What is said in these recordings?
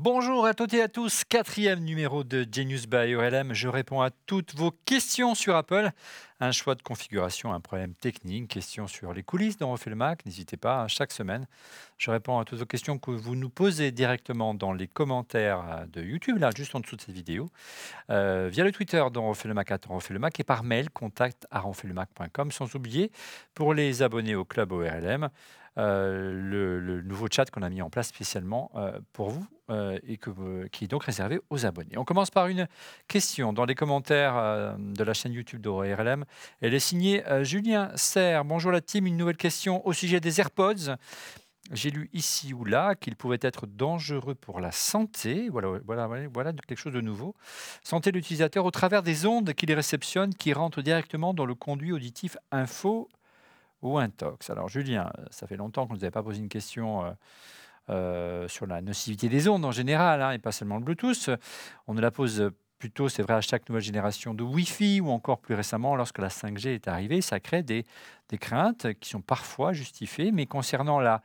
Bonjour à toutes et à tous, quatrième numéro de Genius by OLM. Je réponds à toutes vos questions sur Apple. Un choix de configuration, un problème technique, questions sur les coulisses dont refait le Mac. N'hésitez pas, hein, chaque semaine, je réponds à toutes vos questions que vous nous posez directement dans les commentaires euh, de YouTube, là, juste en dessous de cette vidéo, euh, via le Twitter dont refait le Mac à refait le Mac et par mail contact à sans oublier pour les abonnés au club ORLM. Euh, le, nouveau chat qu'on a mis en place spécialement euh, pour vous euh, et qui est donc réservé aux abonnés. On commence par une question dans les commentaires de la chaîne YouTube d'ORLM. Elle est signée Julien Serre. Bonjour la team, une nouvelle question au sujet des AirPods. J'ai lu ici ou là qu'ils pouvaient être dangereux pour la santé. Voilà, voilà, voilà quelque chose de nouveau. Santé de l'utilisateur au travers des ondes qu'il réceptionne qui rentrent directement dans le conduit auditif info ou un tox. Alors Julien, ça fait longtemps qu'on ne nous avait pas posé une question euh, euh, sur la nocivité des ondes en général, hein, et pas seulement le Bluetooth. On ne la pose plutôt, c'est vrai, à chaque nouvelle génération de Wi-Fi, ou encore plus récemment, lorsque la 5G est arrivée, ça crée des, des craintes qui sont parfois justifiées, mais concernant la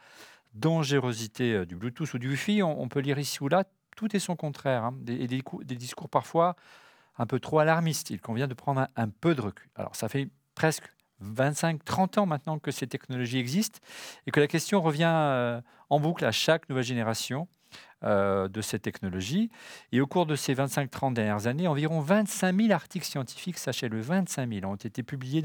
dangerosité euh, du Bluetooth ou du Wi-Fi, on, peut lire ici ou là, tout est son contraire, hein, des, des, discours parfois un peu trop alarmistes. Il convient de prendre un peu de recul. Alors ça fait presque 25, 30 ans maintenant que ces technologies existent et que la question revient euh, en boucle à chaque nouvelle génération euh, de ces technologies. Et au cours de ces 25-30 dernières années, environ 25 000 articles scientifiques, sachez-le, 25 000, ont été publiés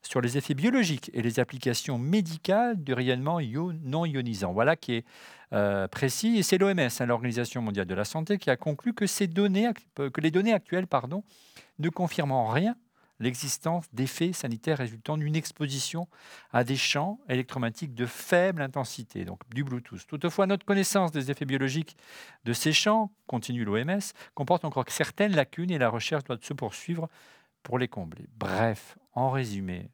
sur les effets biologiques et les applications médicales du rayonnement non ionisant. Voilà qui est euh, précis. Et c'est l'OMS, hein, l'Organisation mondiale de la santé, qui a conclu que, ces données, que les données actuelles pardon, ne confirment en rien l'existence d'effets sanitaires résultant d'une exposition à des champs électromagnétiques de faible intensité, donc du Bluetooth. Toutefois, notre connaissance des effets biologiques de ces champs, continue l'OMS, comporte encore certaines lacunes et la recherche doit se poursuivre pour les combler. Bref, en résumé,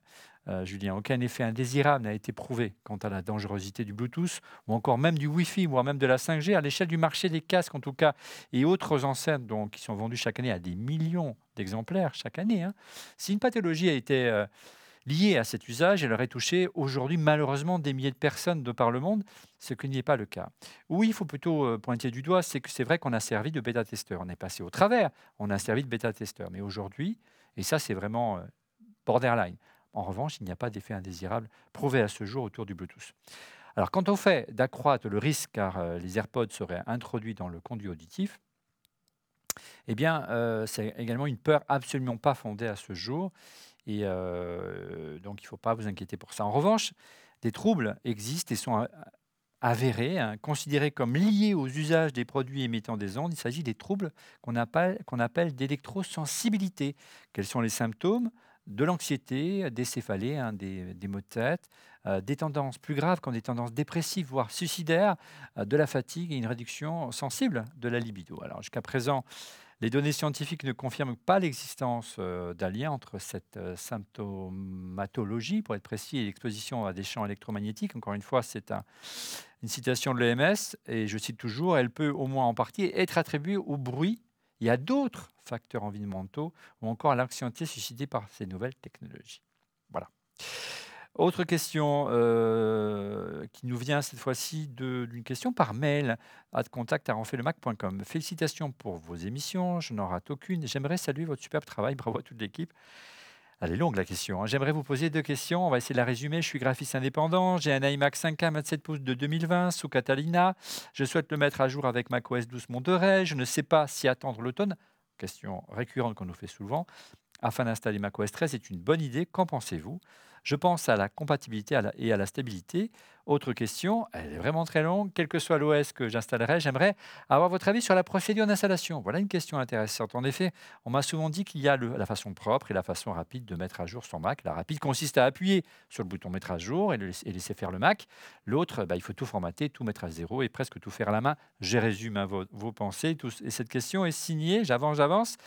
euh, Julien, aucun effet indésirable n'a été prouvé quant à la dangerosité du Bluetooth ou encore même du Wi-Fi, voire même de la 5G à l'échelle du marché des casques en tout cas et autres enceintes donc, qui sont vendues chaque année à des millions d'exemplaires chaque année. Hein. Si une pathologie a été euh, liée à cet usage, elle aurait touché aujourd'hui malheureusement des milliers de personnes de par le monde, ce qui n'y est pas le cas. Oui, il faut plutôt euh, pointer du doigt, c'est que c'est vrai qu'on a servi de bêta-testeur. On est passé au travers, on a servi de bêta-testeur. Mais aujourd'hui, et ça c'est vraiment borderline, en revanche, il n'y a pas d'effet indésirable prouvé à ce jour autour du Bluetooth. Alors, quant au fait d'accroître le risque car euh, les AirPods seraient introduits dans le conduit auditif, eh bien, euh, c'est également une peur absolument pas fondée à ce jour. Et euh, donc, il ne faut pas vous inquiéter pour ça. En revanche, des troubles existent et sont avérés, hein, considérés comme liés aux usages des produits émettant des ondes. Il s'agit des troubles qu'on appelle, qu'on appelle d'électrosensibilité. Quels sont les symptômes? De l'anxiété, des céphalées, hein, des, maux de tête, euh, des tendances plus graves comme des tendances dépressives, voire suicidaires, euh, de la fatigue et une réduction sensible de la libido. Alors jusqu'à présent, les données scientifiques ne confirment pas l'existence euh, d'un lien entre cette symptomatologie, pour être précis, et l'exposition à des champs électromagnétiques. Encore une fois, c'est une citation de l'OMS, et je cite toujours, elle peut au moins en partie être attribuée au bruit il y a d'autres facteurs environnementaux ou encore l'anxiété suscitée par ces nouvelles technologies. Voilà. Autre question euh, qui nous vient cette fois-ci d'une question par mail à contact Félicitations pour vos émissions, je n'en rate aucune. J'aimerais saluer votre superbe travail, bravo à toute l'équipe. Elle est longue la question. Hein. J'aimerais vous poser deux questions. On va essayer de la résumer. Je suis graphiste indépendant. J'ai un iMac 5K 27 pouces de 2020 sous Catalina. Je souhaite le mettre à jour avec macOS 12 Monterey. Je ne sais pas si attendre l'automne. Question récurrente qu'on nous fait souvent. Afin d'installer macOS 13, c'est une bonne idée. Qu'en pensez-vous? Je pense à la compatibilité et à la stabilité. Autre question, elle est vraiment très longue. Quel que soit l'OS que j'installerai, j'aimerais avoir votre avis sur la procédure d'installation. Voilà une question intéressante. En effet, on m'a souvent dit qu'il y a la façon propre et la façon rapide de mettre à jour son Mac. La rapide consiste à appuyer sur le bouton mettre à jour et, laisser faire le Mac. L'autre, bah, il faut tout formater, tout mettre à zéro et presque tout faire à la main. Je résume vos, vos, pensées. et cette question est signée, j'avance, j'avance.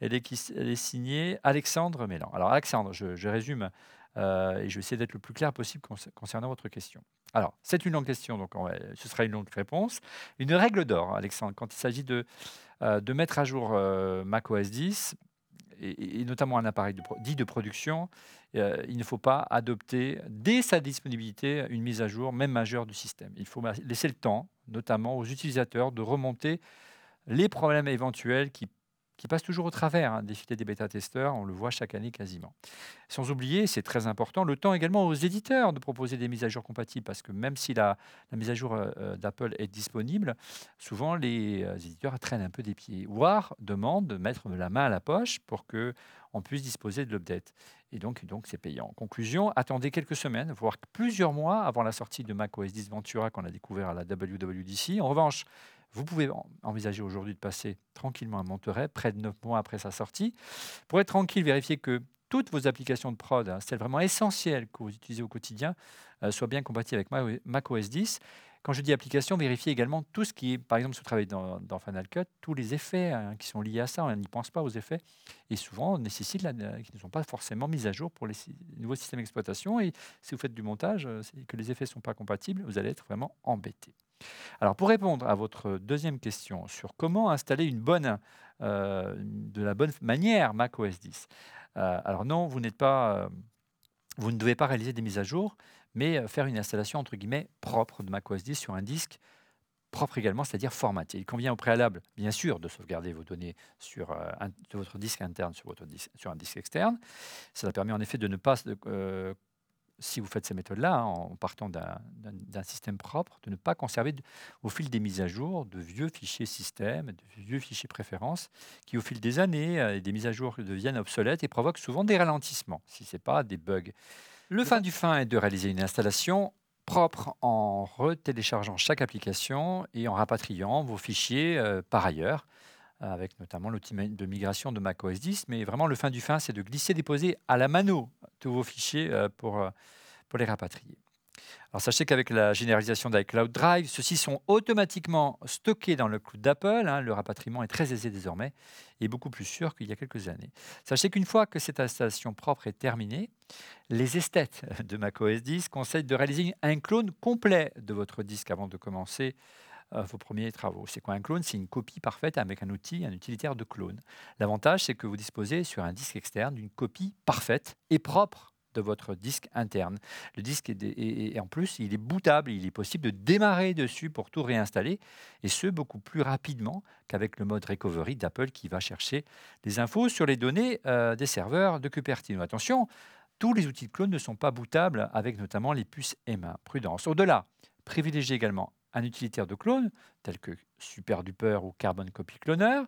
Elle est, signée Alexandre Mélan. Alors Alexandre, je résume euh, et je vais essayer d'être le plus clair possible concernant votre question. Alors, c'est une longue question, donc ce sera une longue réponse. Une règle d'or, Alexandre, quand il s'agit de, euh, mettre à jour euh, macOS 10, et, notamment un appareil dit de production, il ne faut pas adopter dès sa disponibilité une mise à jour, même majeure, du système. Il faut laisser le temps, notamment aux utilisateurs, de remonter les problèmes éventuels qui qui passe toujours au travers hein, des filets des bêta-testeurs, on le voit chaque année quasiment. Sans oublier, c'est très important, le temps également aux éditeurs de proposer des mises à jour compatibles, parce que même si la, mise à jour euh, euh, d'Apple est disponible, souvent les euh, éditeurs traînent un peu des pieds, voire demandent de mettre la main à la poche pour qu'on puisse disposer de l'update. Et donc, c'est payant. Conclusion, attendez quelques semaines, voire plusieurs mois avant la sortie de macOS 10 Ventura qu'on a découvert à la WWDC. En revanche, vous pouvez envisager aujourd'hui de passer tranquillement à Monterey, près de 9 mois après sa sortie, pour être tranquille, vérifier que toutes vos applications de prod, hein, celles vraiment essentielles que vous utilisez au quotidien, euh, soient bien compatibles avec macOS 10. Quand je dis application, vérifiez également tout ce qui est, par exemple, si vous travaillez dans, Final Cut, tous les effets hein, qui sont liés à ça, on n'y pense pas aux effets, et souvent nécessitent la, qui ne sont pas forcément mis à jour pour les nouveaux systèmes d'exploitation. Et si vous faites du montage, euh, et que les effets ne sont pas compatibles, vous allez être vraiment embêté. Alors, pour répondre à votre deuxième question sur comment installer une bonne, euh, de la bonne manière macOS 10. Euh, alors non, vous n'êtes pas, euh, vous ne devez pas réaliser des mises à jour, mais faire une installation entre guillemets propre de macOS 10 sur un disque propre également, c'est-à-dire formaté. Il convient au préalable, bien sûr, de sauvegarder vos données sur votre disque interne sur, votre un disque externe. Cela permet en effet de ne pas si vous faites ces méthodes-là, hein, en partant d'un système propre, de ne pas conserver au fil des mises à jour de vieux fichiers système, de vieux fichiers préférences, qui au fil des années euh, et des mises à jour deviennent obsolètes et provoquent souvent des ralentissements, si ce n'est pas des bugs. Le fin du fin est de réaliser une installation propre en retéléchargeant chaque application et en rapatriant vos fichiers euh, par ailleurs avec notamment l'outil de migration de macOS 10. Mais vraiment, le fin du fin, c'est de glisser, déposer à la mano tous vos fichiers euh, pour, euh, pour les rapatrier. Alors sachez qu'avec la généralisation d'iCloud Drive, ceux-ci sont automatiquement stockés dans le cloud d'Apple. Hein. le rapatriement est très aisé désormais et beaucoup plus sûr qu'il y a quelques années. Sachez qu'une fois que cette installation propre est terminée, les esthètes de macOS 10 conseillent de réaliser un clone complet de votre disque avant de commencer euh, vos premiers travaux. C'est quoi un clone? C'est une copie parfaite avec un outil, un utilitaire de clone. L'avantage, c'est que vous disposez sur un disque externe d'une copie parfaite et propre de votre disque interne. Le disque est, en plus, il est bootable, il est possible de démarrer dessus pour tout réinstaller, et ce beaucoup plus rapidement qu'avec le mode recovery d'Apple qui va chercher des infos sur les données euh, des serveurs de Cupertino. Attention, tous les outils de clone ne sont pas bootables avec notamment les puces M1. Prudence. Au-delà, privilégiez également un utilitaire de clone, tel que SuperDuper ou Carbon Copy Cloner,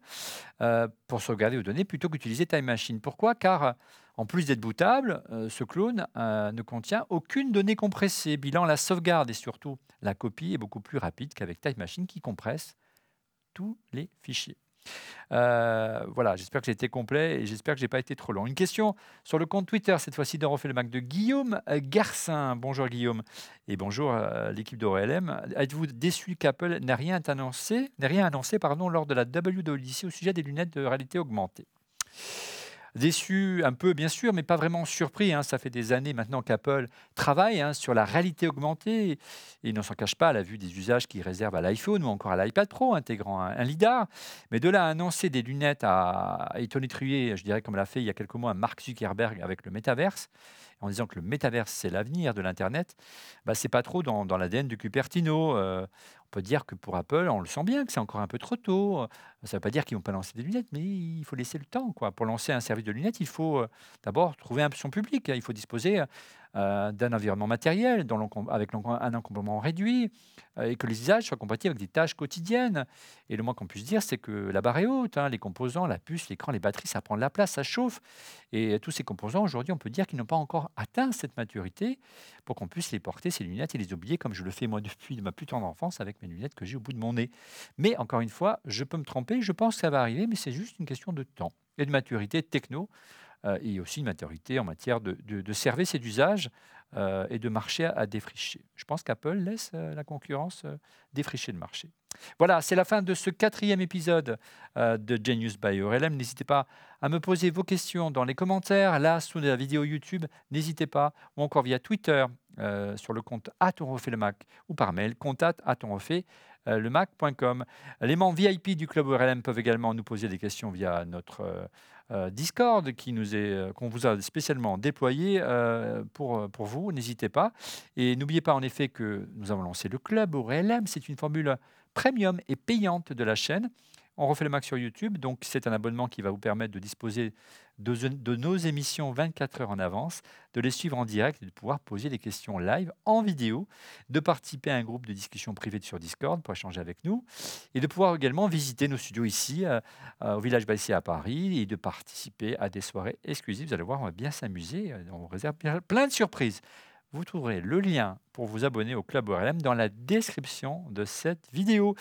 euh, pour sauvegarder vos données plutôt qu'utiliser Time Machine. Pourquoi? Car en plus d'être bootable, euh, ce clone euh, ne contient aucune donnée compressée. Bilan, la sauvegarde et surtout la copie est beaucoup plus rapide qu'avec Time Machine qui compresse tous les fichiers. Euh, voilà, j'espère que j'ai été complet et j'espère que j'ai pas été trop long. Une question sur le compte Twitter, cette fois-ci le Mac de Guillaume Garcin. Bonjour Guillaume et bonjour à l'équipe d'ORLM. Êtes-vous déçu qu'Apple n'ait rien annoncé, rien annoncé pardon, lors de la WWDC au sujet des lunettes de réalité augmentée? Déçu un peu, bien sûr, mais pas vraiment surpris. Hein. Ça fait des années maintenant qu'Apple travaille hein, sur la réalité augmentée. Et il ne s'en cache pas à la vue des usages qu'il réserve à l'iPhone ou encore à l'iPad Pro, intégrant un, LIDAR. Mais de là à annoncer des lunettes à, étonitruer, je dirais comme l'a fait il y a quelques mois Mark Zuckerberg avec le métaverse, en disant que le métaverse, c'est l'avenir de l'Internet, bah, c'est pas trop dans, l'ADN du Cupertino. Euh, peut dire que pour Apple, on le sent bien que c'est encore un peu trop tôt. Ça ne veut pas dire qu'ils vont pas lancer des lunettes, mais il faut laisser le temps. Pour lancer un service de lunettes, il faut euh, d'abord trouver un, son public. Il faut disposer euh, d'un environnement matériel avec un encombrement réduit euh, et que les usages soient compatibles avec des tâches quotidiennes. Et le moins qu'on puisse dire, c'est que la barre est haute. Hein, les composants, la puce, l'écran, les batteries, ça prend de la place, ça chauffe. Et tous ces composants, aujourd'hui, on peut dire qu'ils n'ont pas encore atteint cette maturité pour qu'on puisse les porter, ces lunettes, et les oublier, comme je le fais moi depuis ma plus tendre enfance avec mes lunettes que j'ai au bout de mon nez. Mais encore une fois, je peux me tromper, je pense que ça va arriver, mais c'est juste une question de temps et de maturité techno. Euh, et aussi une maturité en matière de, de, services et d'usage euh, et de marché à, défricher. Je pense qu'Apple laisse euh, la concurrence défricher le marché. Voilà, c'est la fin de ce quatrième épisode de Genius by ORLM. N'hésitez pas à me poser vos questions dans les commentaires, là, sous la vidéo YouTube, n'hésitez pas, ou encore via Twitter, sur le compte refait le Mac, ou par mail, contact refait le Mac.com. Les membres VIP du Club ORLM peuvent également nous poser des questions via notre Discord qui nous est, euh, qu'on vous a spécialement déployé euh, pour, pour vous. N'hésitez pas. Et n'oubliez pas en effet que nous avons lancé le club au RLM. C'est une formule premium et payante de la chaîne. On refait le max sur YouTube, donc c'est un abonnement qui va vous permettre de disposer de, nos émissions 24 heures en avance, de les suivre en direct et de pouvoir poser des questions live en vidéo, de participer à un groupe de discussion privée sur Discord pour échanger avec nous et de pouvoir également visiter nos studios ici euh, euh, au Village Bassier à Paris et de participer à des soirées exclusives. Vous allez voir, on va bien s'amuser, on réserve plein de surprises. Vous trouverez le lien pour vous abonner au Club ORLM dans la description de cette vidéo.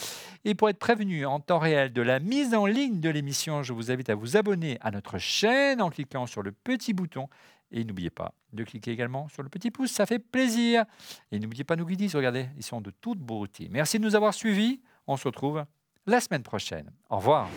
Et pour être prévenu en temps réel de la mise en ligne de l'émission, je vous invite à vous abonner à notre chaîne en cliquant sur le petit bouton. Et n'oubliez pas de cliquer également sur le petit pouce, ça fait plaisir. Et n'oubliez pas nos goodies, regardez, ils sont de toute beauté. Merci de nous avoir suivis. On se retrouve la semaine prochaine. Au revoir.